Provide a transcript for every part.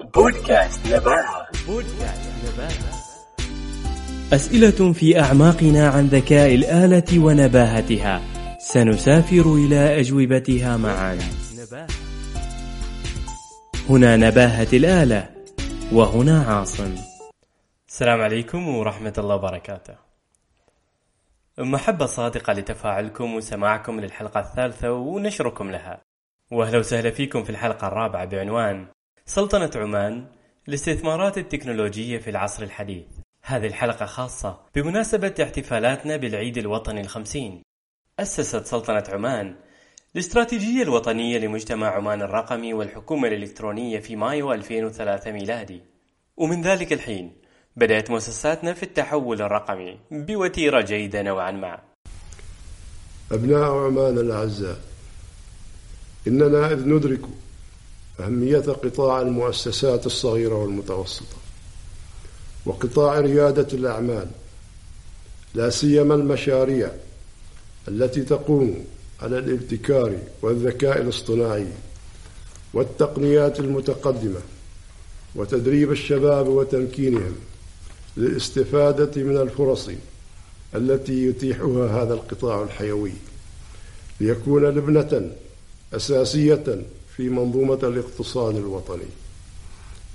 بودكاست نباهة بودكاست نباهة أسئلة في أعماقنا عن ذكاء الآلة ونباهتها. سنسافر إلى أجوبتها معا. هنا نباهة الآلة وهنا عاصم. السلام عليكم ورحمة الله وبركاته. محبة صادقة لتفاعلكم وسماعكم للحلقة الثالثة ونشركم لها. وأهلا وسهلا فيكم في الحلقة الرابعة بعنوان سلطنة عمان الاستثمارات التكنولوجية في العصر الحديث. هذه الحلقة خاصة بمناسبة احتفالاتنا بالعيد الوطني الخمسين. أسست سلطنة عمان الاستراتيجية الوطنية لمجتمع عمان الرقمي والحكومة الإلكترونية في مايو 2003 ميلادي. ومن ذلك الحين بدأت مؤسساتنا في التحول الرقمي بوتيرة جيدة نوعا ما. أبناء عمان الأعزاء إننا إذ ندرك أهمية قطاع المؤسسات الصغيرة والمتوسطة وقطاع ريادة الأعمال لا سيما المشاريع التي تقوم على الابتكار والذكاء الاصطناعي والتقنيات المتقدمة وتدريب الشباب وتمكينهم للاستفادة من الفرص التي يتيحها هذا القطاع الحيوي ليكون لبنة أساسية في منظومة الاقتصاد الوطني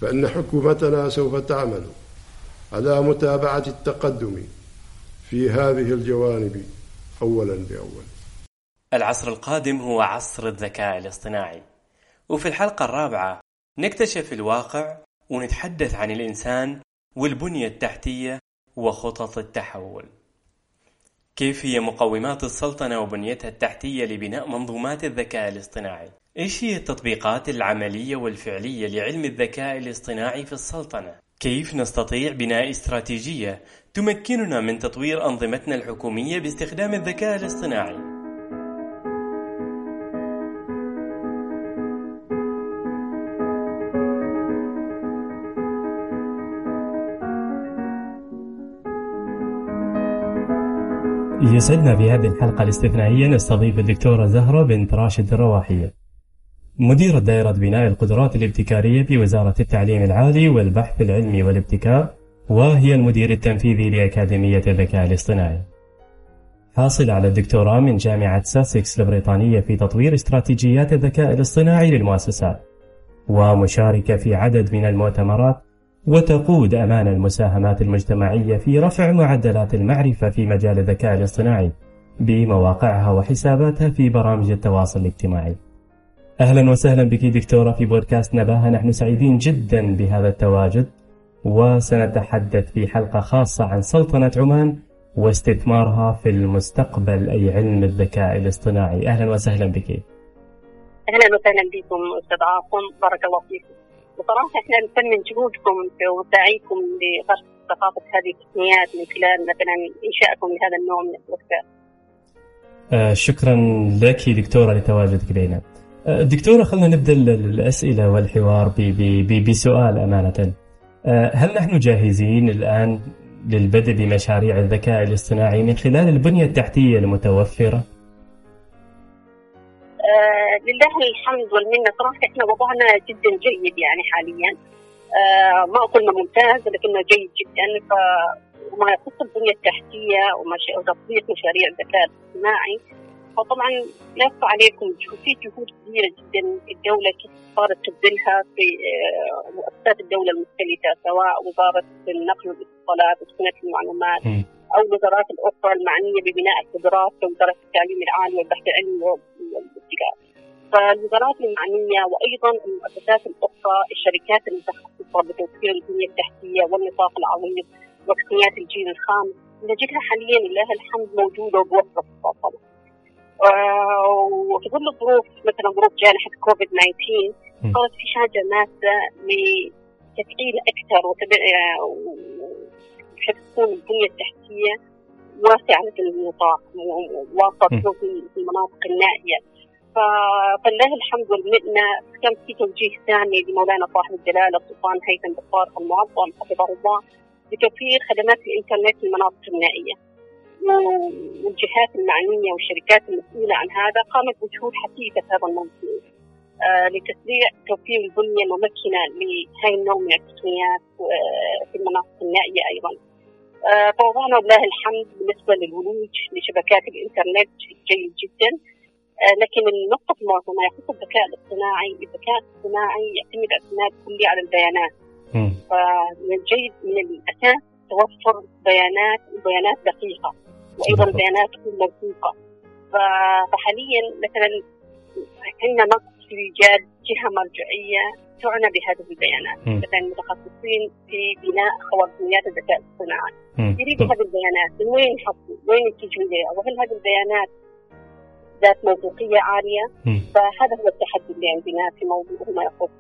فإن حكومتنا سوف تعمل على متابعة التقدم في هذه الجوانب أولا بأول العصر القادم هو عصر الذكاء الاصطناعي وفي الحلقة الرابعة نكتشف الواقع ونتحدث عن الإنسان والبنية التحتية وخطط التحول كيف هي مقومات السلطنة وبنيتها التحتية لبناء منظومات الذكاء الاصطناعي؟ إيش هي التطبيقات العملية والفعلية لعلم الذكاء الاصطناعي في السلطنة؟ كيف نستطيع بناء استراتيجية تمكننا من تطوير أنظمتنا الحكومية باستخدام الذكاء الاصطناعي؟ يسعدنا في هذه الحلقة الاستثنائية نستضيف الدكتورة زهرة بنت راشد الرواحية مديرة دائرة بناء القدرات الابتكارية في وزارة التعليم العالي والبحث العلمي والابتكار وهي المدير التنفيذي لأكاديمية الذكاء الاصطناعي حاصل على الدكتوراه من جامعة ساسكس البريطانية في تطوير استراتيجيات الذكاء الاصطناعي للمؤسسات ومشاركة في عدد من المؤتمرات وتقود أمان المساهمات المجتمعية في رفع معدلات المعرفة في مجال الذكاء الاصطناعي بمواقعها وحساباتها في برامج التواصل الاجتماعي. أهلا وسهلا بك دكتورة في بودكاست نباهة نحن سعيدين جدا بهذا التواجد وسنتحدث في حلقة خاصة عن سلطنة عمان واستثمارها في المستقبل أي علم الذكاء الاصطناعي. أهلا وسهلا بك. أهلا وسهلا بكم أستاذ عاصم. بارك الله فيكم. بصراحة إحنا نثمن جهودكم وسعيكم لغرس ثقافة هذه التقنيات من خلال مثلا إنشائكم لهذا النوع من البودكاست. آه شكرا لك دكتورة لتواجدك بيننا دكتورة خلينا نبدأ الأسئلة والحوار بسؤال أمانة. آه هل نحن جاهزين الآن للبدء بمشاريع الذكاء الاصطناعي من خلال البنية التحتية المتوفرة؟ آه لله الحمد والمنة. صراحة إحنا وضعنا جدا جيد يعني حاليا. ما قلنا ممتاز لكنه جيد جدا. فما يخص البنية التحتية وتطبيق مشاريع الذكاء الاصطناعي. فطبعا يخفى عليكم في جهود كبيرة جدا الدولة صارت تبذلها في آه مؤسسات الدولة المختلفة سواء وزارة النقل والاتصالات وسكنه المعلومات أو الوزارات الأخرى المعنية ببناء القدرات كوزاره التعليم العالي والبحث العلمي والابتكار. فالوزارات المعنية وأيضا المؤسسات الأخرى الشركات المتخصصة بتوفير البنية التحتية والنطاق العريض وتقنيات الجيل الخامس نجدها حاليا لله الحمد موجودة وبوفر الطاقه. وفي ظل الظروف مثلا ظروف جائحه كوفيد 19 صارت في حاجة ماسة لتفعيل أكثر بحيث تكون البنية التحتية واسعة النطاق واصله في المناطق النائية. فلله الحمد والمنة. كان في توجيه ثاني لمولانا صاحب الجلاله السلطان هيثم بطار المعظم حفظه الله لتوفير خدمات الإنترنت في المناطق النائية. والجهات المعنية والشركات المسؤولة عن هذا قامت بجهود حثيثة في هذا الموضوع. آه، لتسريع توفير البنية الممكنة لهي النوع من التقنيات آه، في المناطق النائية أيضا. آه، فوضعنا ولله الحمد بالنسبة للولوج لشبكات الإنترنت جيد جدا لكن النقطة الموضوع ما يخص الذكاء الاصطناعي، الذكاء الاصطناعي يعتمد اعتماد كلي على البيانات. فمن الجيد من الأساس توفر بيانات وبيانات دقيقة وأيضا بيانات تكون موثوقة. فحاليا مثلا عندنا نقص في ايجاد جهة مرجعية تعنى بهذه البيانات، مثلا متخصصين في بناء خوارزميات الذكاء الاصطناعي. يريدوا هذه البيانات من وين يحصلوا؟ وين ينتجوا إليها؟ وهل هذه البيانات ذات موثوقية عالية؟ فهذا هو التحدي اللي عندنا في موضوع ما يخص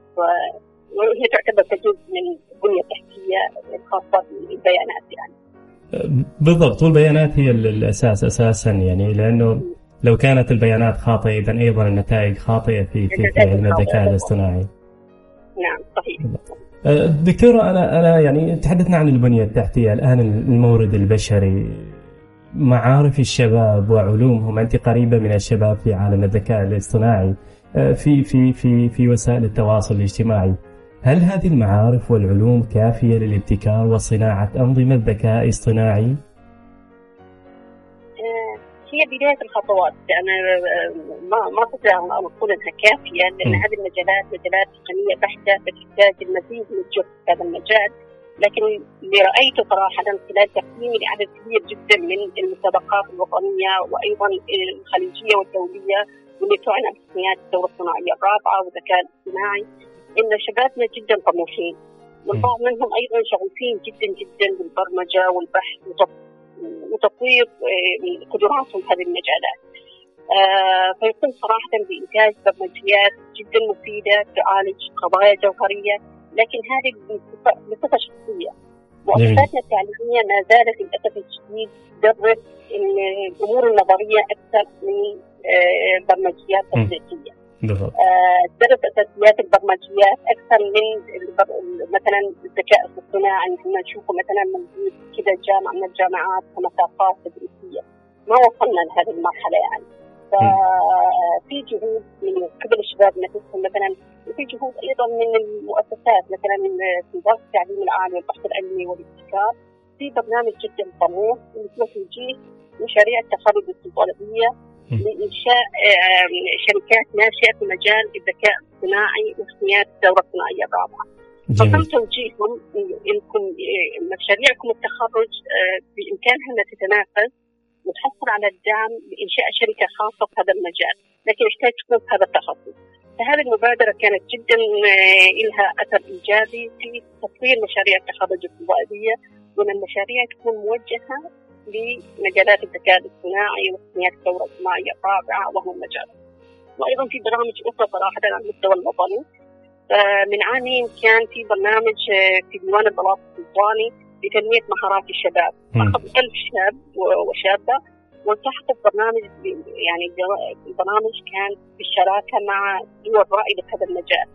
وهي تعتبر كجزء من البنيه التحتيه الخاصه بالبيانات يعني. بالضبط والبيانات هي الأساس أساسا يعني لأنه لو كانت البيانات خاطئة اذا أيضا النتائج خاطئة في في, في علم الذكاء الاصطناعي. نعم صحيح. أه، دكتورة أنا أنا يعني تحدثنا عن البنية التحتية الآن المورد البشري معارف الشباب وعلومهم أنت قريبة من الشباب في عالم الذكاء الاصطناعي أه، في في في في وسائل التواصل الاجتماعي هل هذه المعارف والعلوم كافية للابتكار وصناعة أنظمة ذكاء اصطناعي؟ هي بداية الخطوات. يعني ما ما استطيع ان أقول إنها كافية لأن هذه المجالات مجالات تقنية بحتة فتحتاج المزيد من الجهد في هذا المجال. لكن اللي رأيته صراحة خلال تقييمي لعدد كبير جدا من المسابقات الوطنية وأيضا الخليجية والدولية واللي تعنى بتقنيات الدوره الصناعية الرابعة والذكاء الاصطناعي. إن شبابنا جدا طموحين. والبعض منهم أيضا شغوفين جدا جدا بالبرمجة والبحث وتطوير آه، قدراتهم في هذه المجالات. آه، فيقوم صراحة بإنتاج برمجيات جدا مفيدة تعالج قضايا جوهرية لكن هذه بصفة شخصية. مؤسساتنا التعليمية ما زالت للأسف الشديد تدرس الأمور النظرية أكثر من البرمجيات آه، التطبيقية. تدرس اساسيات البرمجيات أكثر من مثلا الذكاء الاصطناعي إحنا نشوفه مثلا موجود كذا جامعه من الجامعات كمساقات تدريسية. ما وصلنا لهذه المرحلة يعني. ففي جهود من قبل الشباب نفسهم مثلا وفي جهود أيضا من المؤسسات مثلا في وزارة التعليم العالي والبحث العلمي والابتكار. في برنامج جدا طموح اسمه توجيه مشاريع التخرج الطلابية. لإنشاء شركات ناشئه في مجال الذكاء الاصطناعي وتقنيات الدورة الصناعية الرابعة. فتم توجيههم إنكم مشاريعكم التخرج بإمكانها انها تتنافس وتحصل على الدعم لإنشاء شركة خاصة في هذا المجال، لكن يحتاج تكون في هذا التخصص. فهذه المبادرة كانت جدا لها أثر إيجابي في تطوير مشاريع التخرج الفضائيه وأن المشاريع تكون موجهة لمجالات الذكاء الاصطناعي وتقنيات الثوره الصناعيه الرابعة وهو المجال. وأيضا في برامج أخرى صراحة على المستوى الوطني. من عامين كان في برنامج آه، في ديوان البلاط السلطاني لتنمية مهارات الشباب، اخذ ألف شاب وشابة والتحقوا برنامج يعني البرنامج كان بالشراكه مع دول رائدة في هذا المجال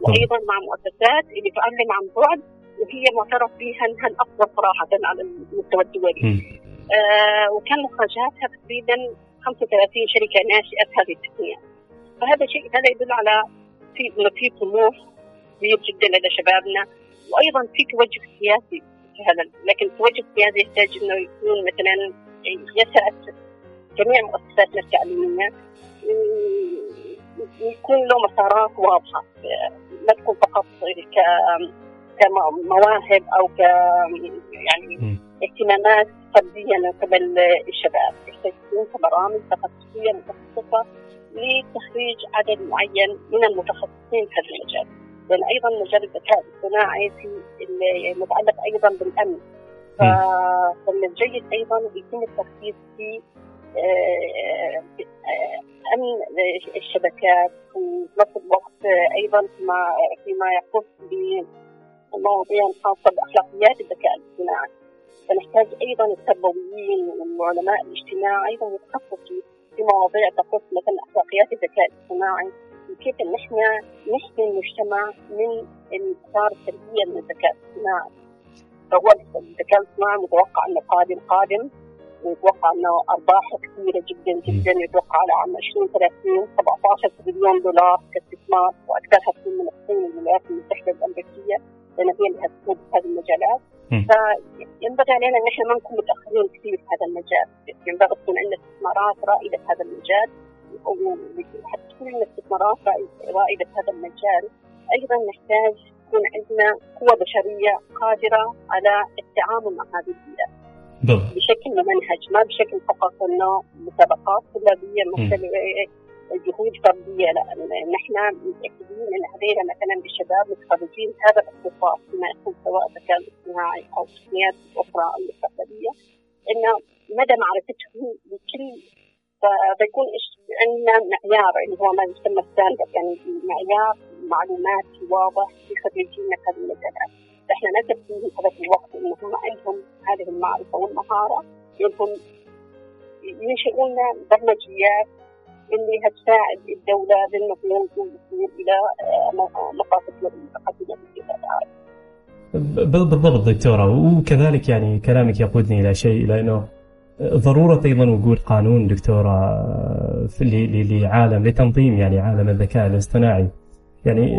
وأيضا مع مؤسسات اللي تعلم عن بعد وهي معترف بها إنها الأفضل صراحة على المستوى الدولي. آه وكان مخرجاتها تقريبا 35 شركة ناشئة في هذه التقنية. فهذا شيء هذا يدل على في انه في طموح كبير جدا لدى شبابنا وأيضا في توجه سياسي في هذا لكن التوجه السياسي يحتاج إنه يكون مثلا يسعى جميع مؤسساتنا التعليمية ويكون له مسارات واضحة لا تكون فقط كمواهب أو ك يعني اهتمامات فردية من قبل الشباب. يحتاجون كبرامج تخصصية متخصصة لتخريج عدد معين من المتخصصين في هذا المجال. لأن أيضا مجال الذكاء الاصطناعي في متعلق أيضا بالأمن. فمن الجيد أيضا يتم التركيز في آه، آه، أمن الشبكات. وفي نفس الوقت أيضا فيما فيما يخص مواضيع خاصة بأخلاقيات الذكاء الاصطناعي. فنحتاج أيضا التربويين وعلماء الاجتماع أيضا يتخصصوا في مواضيع تخص مثلا أخلاقيات الذكاء الاصطناعي وكيف إن إحنا نحمي المجتمع من الاثار السلبية من الذكاء الاصطناعي. فهو الذكاء الاصطناعي متوقع أنه قادم قادم ويتوقع أنه أرباحه كثيرة جدا جدا يتوقع على عام 2030 17 تريليون دولار كاستثمار وأكثرها تكون من الصين والولايات المتحدة الأمريكية. لأن هي اللي هتكون في هذه المجالات. فينبغي علينا إن إحنا ما نكون متأخرين كثير في هذا المجال. ينبغي تكون عندنا استثمارات رائدة في هذا المجال وحتى تكون عندنا استثمارات رائده في هذا المجال. أيضا نحتاج تكون عندنا قوة بشرية قادرة على التعامل مع هذه البيئة. بشكل ممنهج ما بشكل فقط إنه مسابقات طلابية مثلا جهود فرديه لا نحن متأكدين إن هذيلا مثلا الشباب متخرجين هذا الاختصاص فيما يكون سواء الذكاء الاصطناعي أو تقنيات أخرى المستقبليه انه مدى معرفتهم بكل فبيكون عندنا معيار اللي هو ما يسمى ستاندرد يعني معيار معلوماتي واضح في خريجينا في هذه المجالات فإحنا نقدر في هذا الوقت انهم عندهم هذه المعرفة والمهارة إنهم ينشئون برمجيات اللي هتساعد الدولة بالنقول والوصول إلى مقاصد المتقدمه في بالضبط دكتورة. وكذلك يعني كلامك يقودني إلى شيء إلى إنه ضرورة أيضا وجود قانون دكتورة لعالم لتنظيم يعني عالم الذكاء الاصطناعي. يعني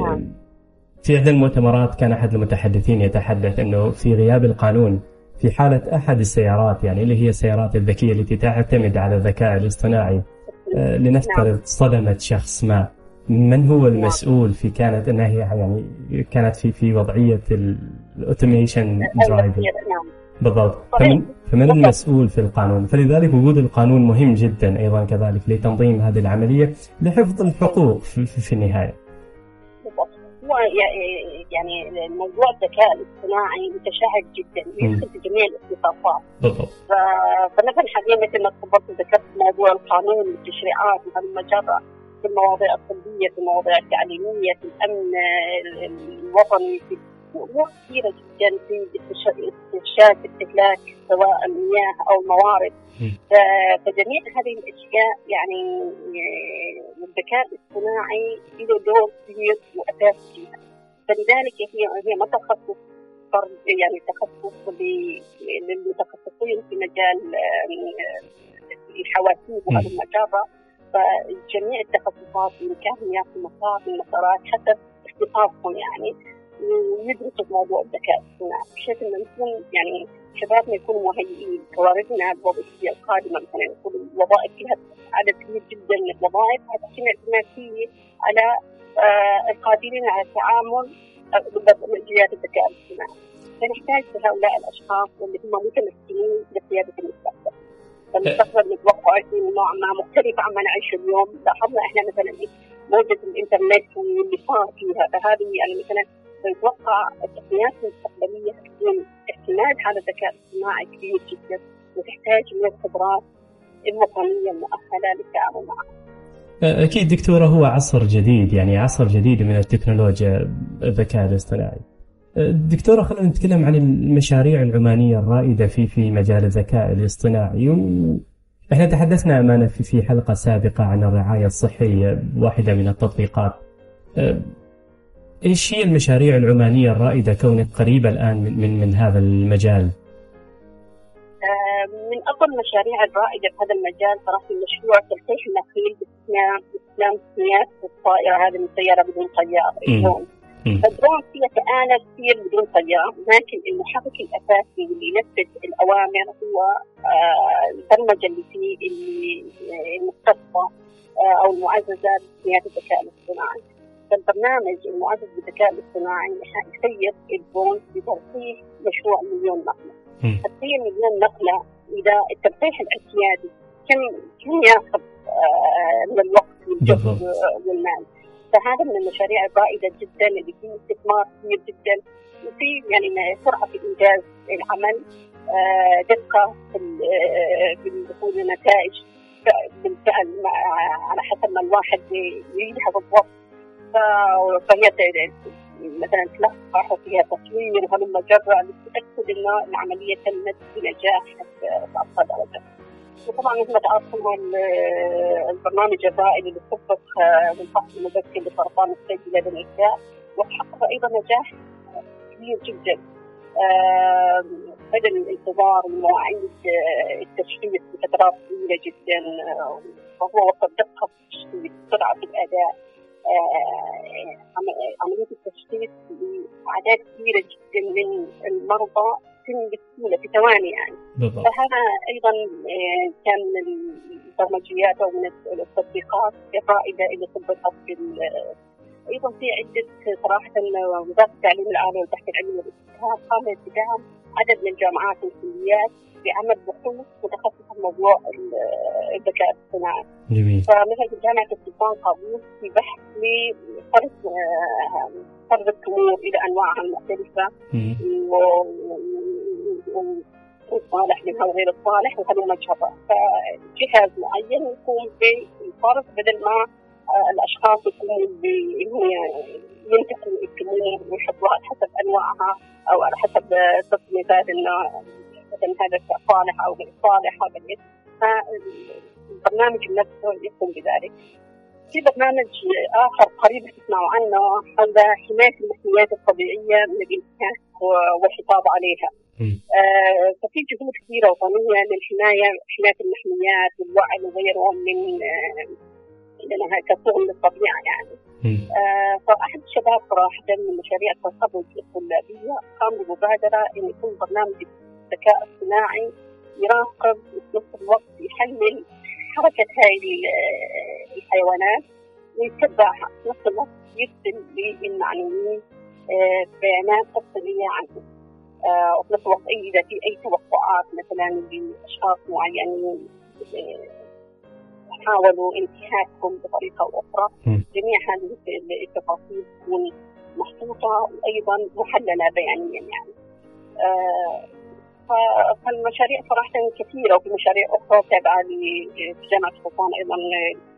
في إحدى المؤتمرات كان أحد المتحدثين يتحدث إنه في غياب القانون في حالة أحد السيارات يعني اللي هي السيارات الذكية التي تعتمد على الذكاء الاصطناعي. لنفترض صدمت شخص ما من هو المسؤول في كانت إنها هي يعني كانت في في وضعية ال automation driving بالضبط. فمن فمن المسؤول في القانون؟ فلذلك وجود القانون مهم جدا أيضا كذلك لتنظيم هذه العملية لحفظ الحقوق في, في النهاية. هو يعني موضوع الذكاء الاصطناعي متشعب جدا ويدخل في جميع الاختصاصات فمثلا حاليا مثل ما تفضلت ذكرت موضوع القانون والتشريعات وهالمجرة في المواضيع الطبية في المواضيع التعليمية في الأمن الوطني في امور كثيرة جدا في استكشاف استهلاك سواء المياه أو الموارد. فجميع هذه الأشياء يعني الذكاء الاصطناعي له دور كبير واساسي فيها. فلذلك هي هي ما تخصص فرد يعني تخصص للمتخصصين في مجال الحواسيب وهذه المجرة. فجميع التخصصات بالامكانيات المسار المسارات حسب اختصاصهم يعني. ويدرسوا موضوع الذكاء الاصطناعي. بحيث انه نكون يعني شبابنا يكونوا مهيئين كوارثنا الوظيفية القادمة مثلا يكون الوظائف فيها عدد كبير جدا من الوظائف هتكون اعتماديه على آه القادرين على التعامل ببرمجيات الذكاء الاصطناعي. فنحتاج لهؤلاء الأشخاص اللي هم متمكنين لقياده المستقبل. فالمستقبل نتوقع يكون نوعا ما مختلف عما نعيشه اليوم. لاحظنا إحنا مثلا موجة الإنترنت واللي صار فيها. فهذه يعني مثلا نتوقع التقنيات المستقبليه تكون اعتماد على الذكاء الاصطناعي كبير جدا وتحتاج من الخبرات الوطنيه المؤهلة للتعامل معها. أكيد دكتورة هو عصر جديد يعني عصر جديد من التكنولوجيا الذكاء الاصطناعي دكتورة خلينا نتكلم عن المشاريع العمانية الرائدة في في مجال الذكاء الاصطناعي. إحنا تحدثنا أمانة في حلقة سابقة عن الرعاية الصحية واحدة من التطبيقات إيش هي المشاريع العمانية الرائدة كونك قريبة الآن من من, من هذا المجال؟ من أفضل المشاريع الرائدة في هذا المجال صراحة مشروع تلقيح النخيل باستخدام تقنيات الطائرة هذه السياره بدون طيار. الدرون فالدرون هي كآلة تسير بدون طيار لكن المحرك الأساسي واللي ينفذ الأوامر هو البرمجة اللي فيه المختصه أو المعززة بتقنيات الذكاء الاصطناعي. فالبرنامج المعزز بالذكاء الاصطناعي يسير الدرون بتلقيح مشروع مليون نقلة. تلقيح مليون نقلة إذا التلقيح الاعتيادي كم كم ياخذ من الوقت والجهد والمال؟ فهذا من المشاريع الرائدة جدا اللي فيه استثمار كبير جدا. وفي يعني سرعة في إنجاز العمل دقة في دخول النتائج بالفعل على حسب ما الواحد يريدها بالضبط فهي مثلا تلقح وفيها تصوير وهلم جرة لتأكد أن العملية تمت بنجاح بأقصى درجة. وطبعا مثل ما تعرفون البرنامج الرائد اللي خصص للفحص المبكر لسرطان الثدي لدى النساء وحقق أيضا نجاح كبير جدا بدل الانتظار ومواعيد التشخيص بفترات طويلة جدا وهو وصل دقة في التشخيص سرعه الأداء عملية التشخيص لاعداد كبيرة جدا من المرضى تتم بسهوله في ثواني يعني. بالضبط. فهذا أيضا آه، كان من البرمجيات أو من التطبيقات الرائده اللي طبقت في أيضا في عده صراحة وزارة التعليم العالي والبحث العلمي والاستشهاد قامت بدعم عدد من الجامعات والكليات بعمل بحوث متخصصه في موضوع ال- الذكاء الاصطناعي. جميل. فمثلا في جامعة السلطان قابوس في بحث لفرز آه، فرز التمور إلى انواعها المختلفه مم. والصالح منها وغير الصالح وهلم جرا فجهاز معين يقوم بالفرز بدل ما الأشخاص يقوموا بانهم ينتقوا التمور ويحطوها على حسب أنواعها أو على حسب تصنيفات إنه مثلا هذا صالح أو غير صالح هذا فالبرنامج نفسه يقوم بذلك. في برنامج آخر قريب تسمعوا عنه حول حماية المحميات الطبيعية من الانتهاك والحفاظ عليها. آه، ففي جهود كثيرة وطنية للحماية حماية المحميات والوعي وغيره من آه، لانها كصون للطبيعه يعني. مم. آه، فأحد الشباب صراحة من مشاريع التخرج الطلابيه قام بمبادرة إن يكون برنامج ذكاء اصطناعي يراقب وفي نفس الوقت يحلل حركة هاي ال- الحيوانات ويتبعها في نفس الوقت يرسل للمعنيين آه، بيانات تفصيلية عنهم آه، وفي نفس الوقت إذا في أي توقعات مثلا لأشخاص معينين آه، حاولوا انتهاكهم بطريقة أو أخرى. جميع هذه التفاصيل تكون محطوطة وأيضا محللة بيانيا يعني. آه، فالمشاريع صراحة كثيرة وفي مشاريع أخرى تابعة لجامعة سلطان أيضا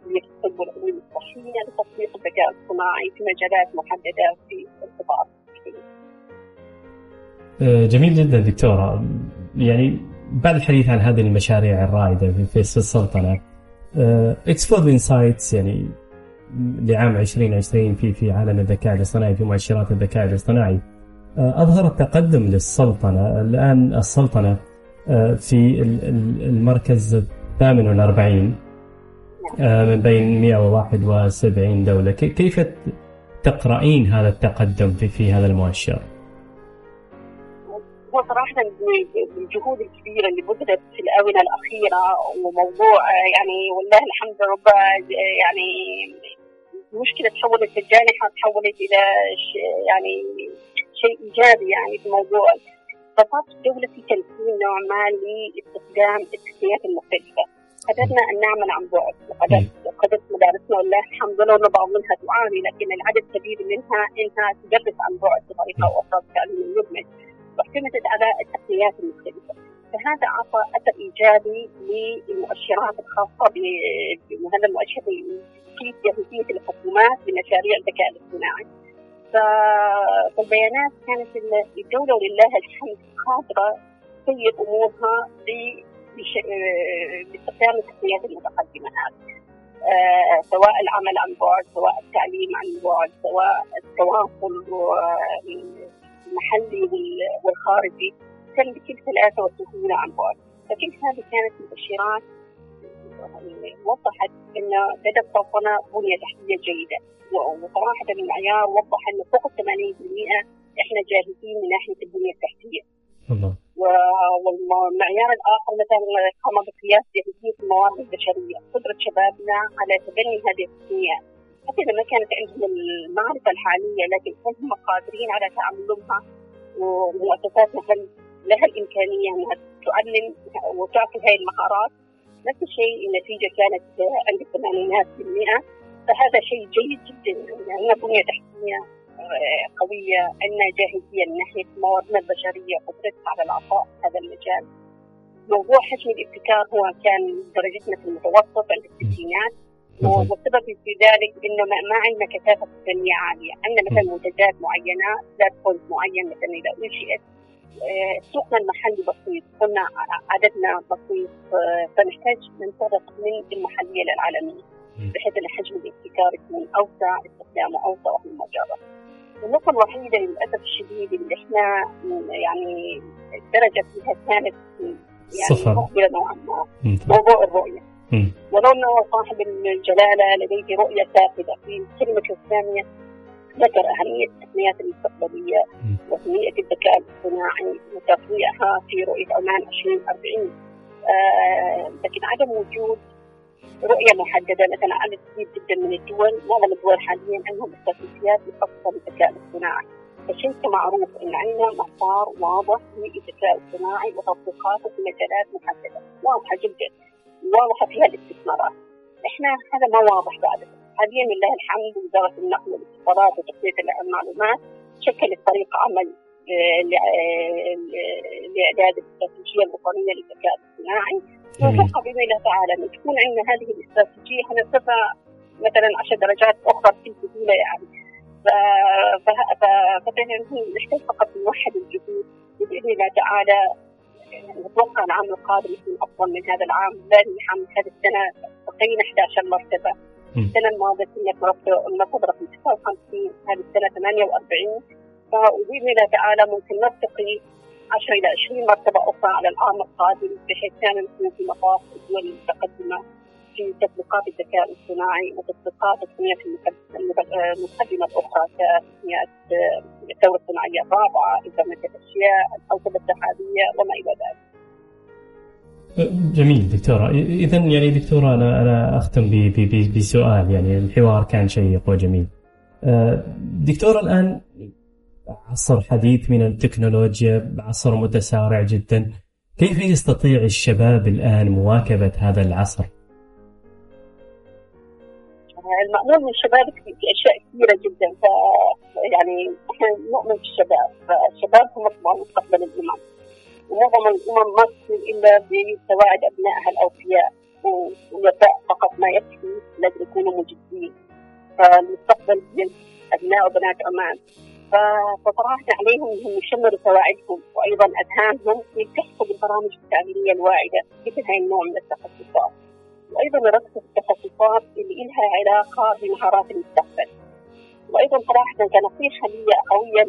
كليه الطب والعلوم الصحيه لتطبيق الذكاء الاصطناعي في مجالات محددة في القطاع. آه، جميل جدا دكتورة يعني بعد الحديث عن هذه المشاريع الرائدة في في السلطنة Oxford Insights يعني لعام 2020 في في عالم الذكاء الاصطناعي في مؤشرات الذكاء الاصطناعي. آه، أظهرت تقدم للسلطنة. الآن السلطنة آه، في ال- ال- المركز الثامن والأربعين آه، من بين 171 دولة. كي- كيف تقرأين هذا التقدم في, في هذا المؤشر؟ هو صراحة بالجهود الكبيرة اللي بذلت الآونة الأخيرة وموضوع يعني والله الحمد رب يعني مشكلة تحولت الجانحة تحولت إلى يعني شيء إيجابي يعني في موضوع خطط الدولة في تمكين نوع ما لاستخدام التقنيات المختلفة. قدرنا أن نعمل عن بعد. وقدرت قدرت مدارسنا والله الحمد لله أن بعض منها تعاني لكن العدد كبير منها إنها تدرس عن بعد بطريقة أو أخرى بالتعليم المدمج واعتمدت على التقنيات المختلفة. فهذا أعطى أثر إيجابي للمؤشرات الخاصة ب- بهذا المؤشر كيف جاهزية الحكومات لمشاريع الذكاء الاصطناعي. فالبيانات كانت ال- الدولة ولله الحمد قادرة تسير آه، باستخدام التقنيات المتقدمة هذه آه، سواء العمل عن بعد سواء التعليم عن بعد سواء التواصل و- المحلي وال- والخارجي. بكل سلاسة وسهولة عن بعد فكل هذه كانت مؤشرات يعني وضحت أن لدى السلطنة بنية تحتية جيدة. وصراحة المعيار وضح أن فوق 80% إحنا جاهزين من ناحية البنية التحتية. الله. والمعيار الآخر مثلا قام بقياس جاهزية الموارد البشرية. قدرة شبابنا على تبني هذه التقنيات حتى إذا ما كانت عندهم المعرفة الحالية لكن هم قادرين على تعلمها ومؤسساتنا هل لها الإمكانية أنها تعلم وتعطي هذه المهارات. نفس الشيء النتيجة كانت عند الثمانينات بالمئة فهذا شيء جيد جدا. عندنا بنية تحتية آه، قوية عندنا جاهزية من ناحية مواردنا البشرية قدرتها على العطاء في هذا المجال. موضوع حجم الابتكار هو كان درجتنا في المتوسط عند الستينات. والسبب في ذلك إنه ما, عندنا كثافة فنية عالية، عندنا مثلا منتجات معينة ذات بوينت معين مثلا اذا انشئت سوقنا المحلي بسيط، قلنا عددنا بسيط آه، فنحتاج ننطلق من المحلية للعالمية. بحيث إن حجم الابتكار يكون أوسع، استخدامه أوسع وفي المجال. النقطة الوحيدة للأسف الشديد اللي إحنا يعني الدرجة فيها كانت يعني صفر. مقبلة نوعا ما. موضوع الرؤية مم. ولو انه صاحب الجلالة لديه رؤية سافده في كلمة الثانية ذكر أهمية التقنيات المستقبلية وأهمية الذكاء الاصطناعي وتطويعها في رؤية عمان 2040 آه لكن عدم وجود رؤية محددة مثلا عدد كبير جدا من الدول معظم الدول حاليا عندهم استراتيجيات مخصصة للذكاء الاصطناعي. فشيء معروف إن عندنا مسار واضح للذكاء الاصطناعي وتطبيقاته في مجالات محددة. واضحة جدا. واضحة فيها الاستثمارات. إحنا هذا ما واضح بعد. حاليا لله الحمد وزارة النقل والاتصالات وتقنيه المعلومات شكلت فريق عمل آه، آه، لإعداد الاستراتيجيه الوطنيه للذكاء الاصطناعي. وفق باذن الله تعالى إن تكون عندنا هذه الاستراتيجية حنرتفع مثلا 10 درجات أخرى في سهوله يعني. نحتاج فقط نوحد الجهود وباذن الله تعالى نتوقع العام القادم يكون أفضل من هذا العام. لا الحمد هذه السنة بقينا 11 مرتبة. السنة الماضية كنا مرتبه رقم 59 هذه السنة 48 فباذن الله تعالى ممكن نرتقي 10 إلى 20 مرتبة أخرى على العام القادم بحيث كان نكون في مطاف الدول المتقدمة في تطبيقات الذكاء الاصطناعي وتطبيقات التقنيات المتقدمة الأخرى كتقنيات الثوره الصناعية الرابعة، إنترنت الأشياء، الكوكب السحابيه وما إلى ذلك. جميل دكتورة. إذا يعني دكتورة أنا أنا أختم بسؤال. يعني الحوار كان شيق وجميل. أه، دكتورة الآن عصر حديث من التكنولوجيا عصر متسارع جدا. كيف يستطيع الشباب الآن مواكبة هذا العصر؟ المأمول من الشباب في أشياء كثيرة جدا. ف يعني إحنا نؤمن بالشباب. فالشباب هم مستقبل الأمم ومعظم الأمم ما تصير إلا بسواعد أبنائها الأوفياء والوفاء فقط ما يكفي لازم يكونوا مجدين فالمستقبل من أبناء وبنات عمان فطرحنا عليهم أنهم يشمروا سواعدهم وأيضا اذهانهم يلتحقوا بالبرامج التعليمية الواعدة مثل هاي النوع من التخصصات. وأيضا يركزوا في التخصصات اللي لها علاقة بمهارات المستقبل. وأيضا صراحة كنصيحة لي قوية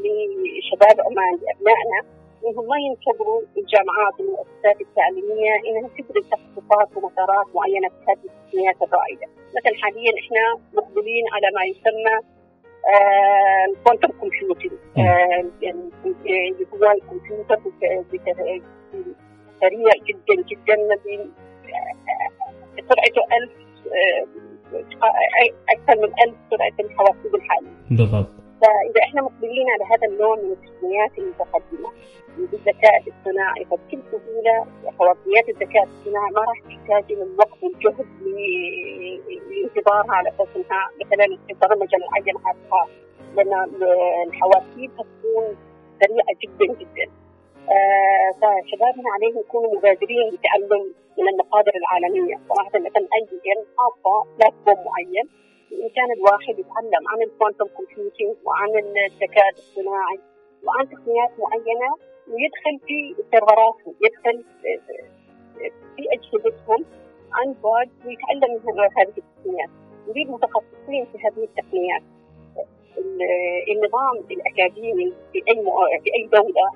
لشباب عمان لأبنائنا انهم ما ينتظروا الجامعات والمؤسسات التعليمية إنها تدرس تخصصات ومسارات معينة في هذه التقنيات الرائدة، مثلا حاليا إحنا مقبلين على ما يسمى الكوانتم كمبيوتنج اللي هو الكمبيوتر سريع جدا جدا سرعته 1000 أكثر من 1000 سرعه الحواسيب الحالية. بالضبط. فاذا إحنا مقبلين على هذا النوع من التقنيات المتقدمة بالذكاء الاصطناعي فبكل سهولة خوارزميات الذكاء الاصطناعي ما راح تحتاج من الوقت والجهد لانتظارها على أساس إنها مثلا برمجه معينه حاطها لأن الحواسيب هتكون سريعة جدا جدا. آه فشبابنا عليهم يكونوا مبادرين لتعلم من المصادر العالمية، صراحة مثلا أي خاصه platform معين بامكان الواحد يتعلم عن ال quantum computing وعن الذكاء الاصطناعي وعن تقنيات معينة ويدخل في سيرفراتهم يدخل في اجهزتهم عن بعد ويتعلم من هذه التقنيات. يريد متخصصين في هذه التقنيات. النظام الأكاديمي في أي في أي دولة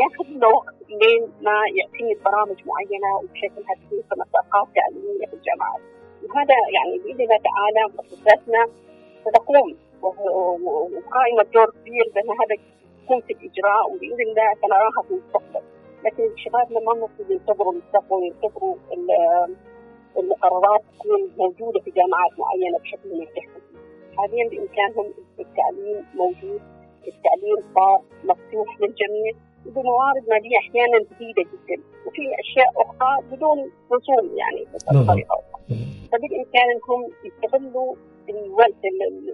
ياخذ له وقت لين ما يعتمد برامج معينة انها تكون كمساقات تعليميه في الجامعات. وهذا يعني بإذن الله تعالى مؤسساتنا ستقوم. وقائمة دور كبير بأن هذا يكون في الإجراء وبإذن الله سنراها في المستقبل. لكن شبابنا ما المفروض ينتظروا المستقبل ينتظروا المقررات تكون موجودة في جامعات معينة بشكل مرتاح حاليا بإمكانهم التعليم موجود التعليم صار مفتوح للجميع. بموارد مالية أحيانا جديده جدا وفي أشياء أخرى بدون رسوم يعني بطريقة أخرى. فبالإمكان انهم يستغلوا الوقت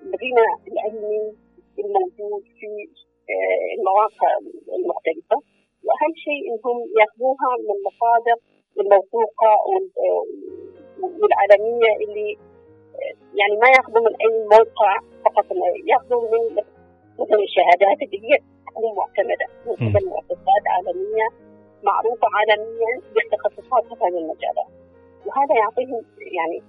الغنى العلمي الموجود في آه، المواقع المختلفة. وأهم شيء انهم ياخذوها من المصادر الموثوقة والعالمية اللي يعني ما ياخذوا من أي موقع فقط ياخذوا من مثلا الشهادات اللي هي تكون معتمدة من قبل مؤسسات عالمية معروفة عالميا بالتخصصات في هذه المجالات. وهذا يعطيهم يعني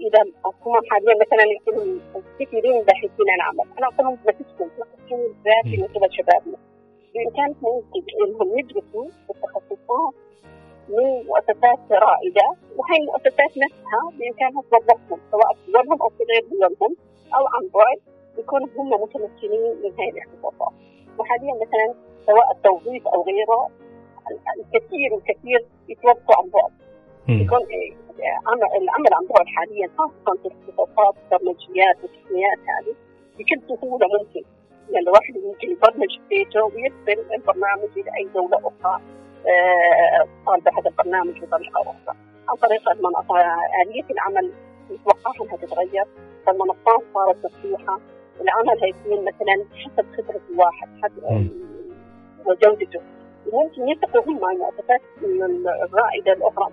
إذا هم حاليا مثلا يكونوا كثيرين باحثين عن عمل. أنا اعطيهم نفسهم تخصصهم الذاتي من قبل شبابنا. بامكانهم انهم يدرسوا التخصصات من مؤسسات رائدة وهي المؤسسات نفسها بامكانها توظفهم سواء في دولهم أو في غير دولهم أو عن بعد يكونوا هم متمكنين من هذه الاختصاصات وحاليا مثلا سواء التوظيف أو غيره الكثير والكثير يتوظفوا عن بعد. يكون العمل عن بعد حاليا خاصة في الاختصاصات البرمجيات والتقنيات هذه بكل سهولة ممكن. يعني الواحد ممكن يبرمج في بيته ويرسل البرنامج إلى أي دولة أخرى طالبه هذا البرنامج بطريقه أخرى. عن طريق المنصة آلية العمل نتوقع إنها تتغير فالمنصات صارت مفتوحة. العمل هيكون مثلا حسب خبرة الواحد حسب وجودته. وممكن يثقوا هم المؤسسات الرائدة الأخرى.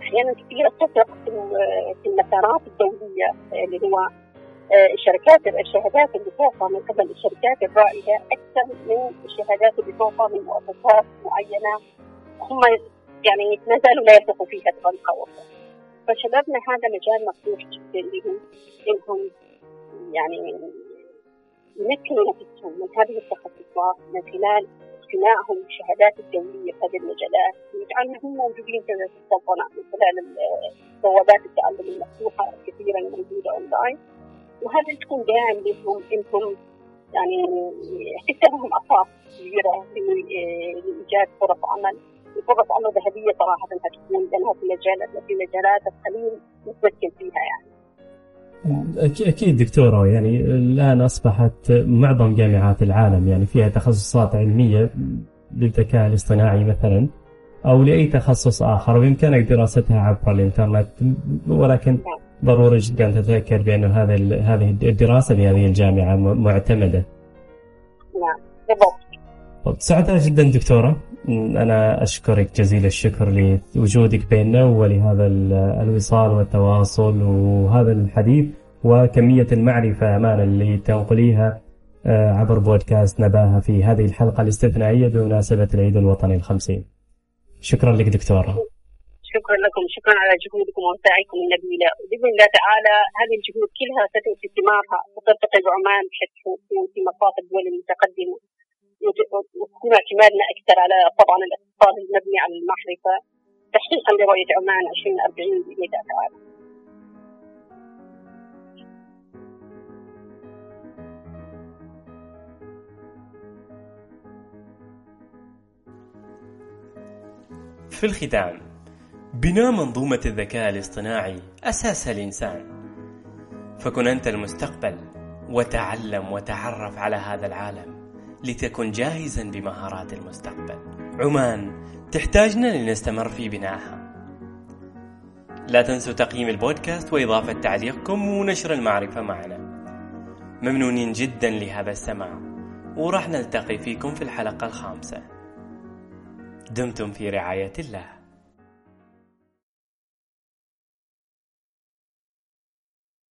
أحيانا كثيره تثق في المسارات الدولية اللي هو آه، الشركات الشهادات اللي تعطى من قبل الشركات الرائدة أكثر من الشهادات اللي تعطى من مؤسسات معينة. هم يعني ما زالوا لا يثقوا فيها بطريقة أخرى. فشبابنا هذا مجال مفتوح جدا لهم انهم يعني يمكنوا نفسهم من هذه التخصصات من خلال اقتناعهم بالشهادات الدولية في هذه المجالات ويجعلهم موجودين في السلطنة من خلال بوابات التعلم المفتوحة الكثيره الموجوده اونلاين وهذا تكون داعم لهم إنهم يعني تفتح أساس كبيرة لإيجاد فرص عمل فرص عمل ذهبية صراحة تكون لأنها في مجالات في مجالات القليل متمكن فيها يعني. أكيد دكتورة يعني الآن أصبحت معظم جامعات العالم يعني فيها تخصصات علمية للذكاء الاصطناعي مثلا أو لأي تخصص آخر بإمكانك دراستها عبر الإنترنت ولكن. ضروري جدا تتذكر بأن هذا هذه الدراسة بهذه الجامعة معتمدة. نعم بالضبط. سعداء جدا دكتورة. أنا أشكرك جزيل الشكر لوجودك بيننا ولهذا الوصال والتواصل وهذا الحديث وكمية المعرفة أمانة اللي تنقليها آه، عبر بودكاست نباهة في هذه الحلقة الاستثنائية بمناسبة العيد الوطني الخمسين. شكرا لك دكتورة. شكرا لكم شكرا على جهودكم وسعيكم النبيلة وبإذن الله تعالى هذه الجهود كلها ستؤتي ثمارها وترتقي بعمان تكون في مصاف الدول المتقدمة. ويكون اعتمادنا أكثر على طبعا الأقتصاد المبني على المعرفة تحقيقا لرؤية عمان 2040 باذن الله تعالى. في الختام بناء منظومة الذكاء الاصطناعي أساس الإنسان فكن أنت المستقبل وتعلم وتعرف على هذا العالم لتكن جاهزا بمهارات المستقبل. عمان تحتاجنا لنستمر في بنائها. لا تنسوا تقييم البودكاست وإضافة تعليقكم ونشر المعرفة معنا. ممنونين جدا لهذا السماع وراح نلتقي فيكم في الحلقة الخامسة. دمتم في رعاية الله.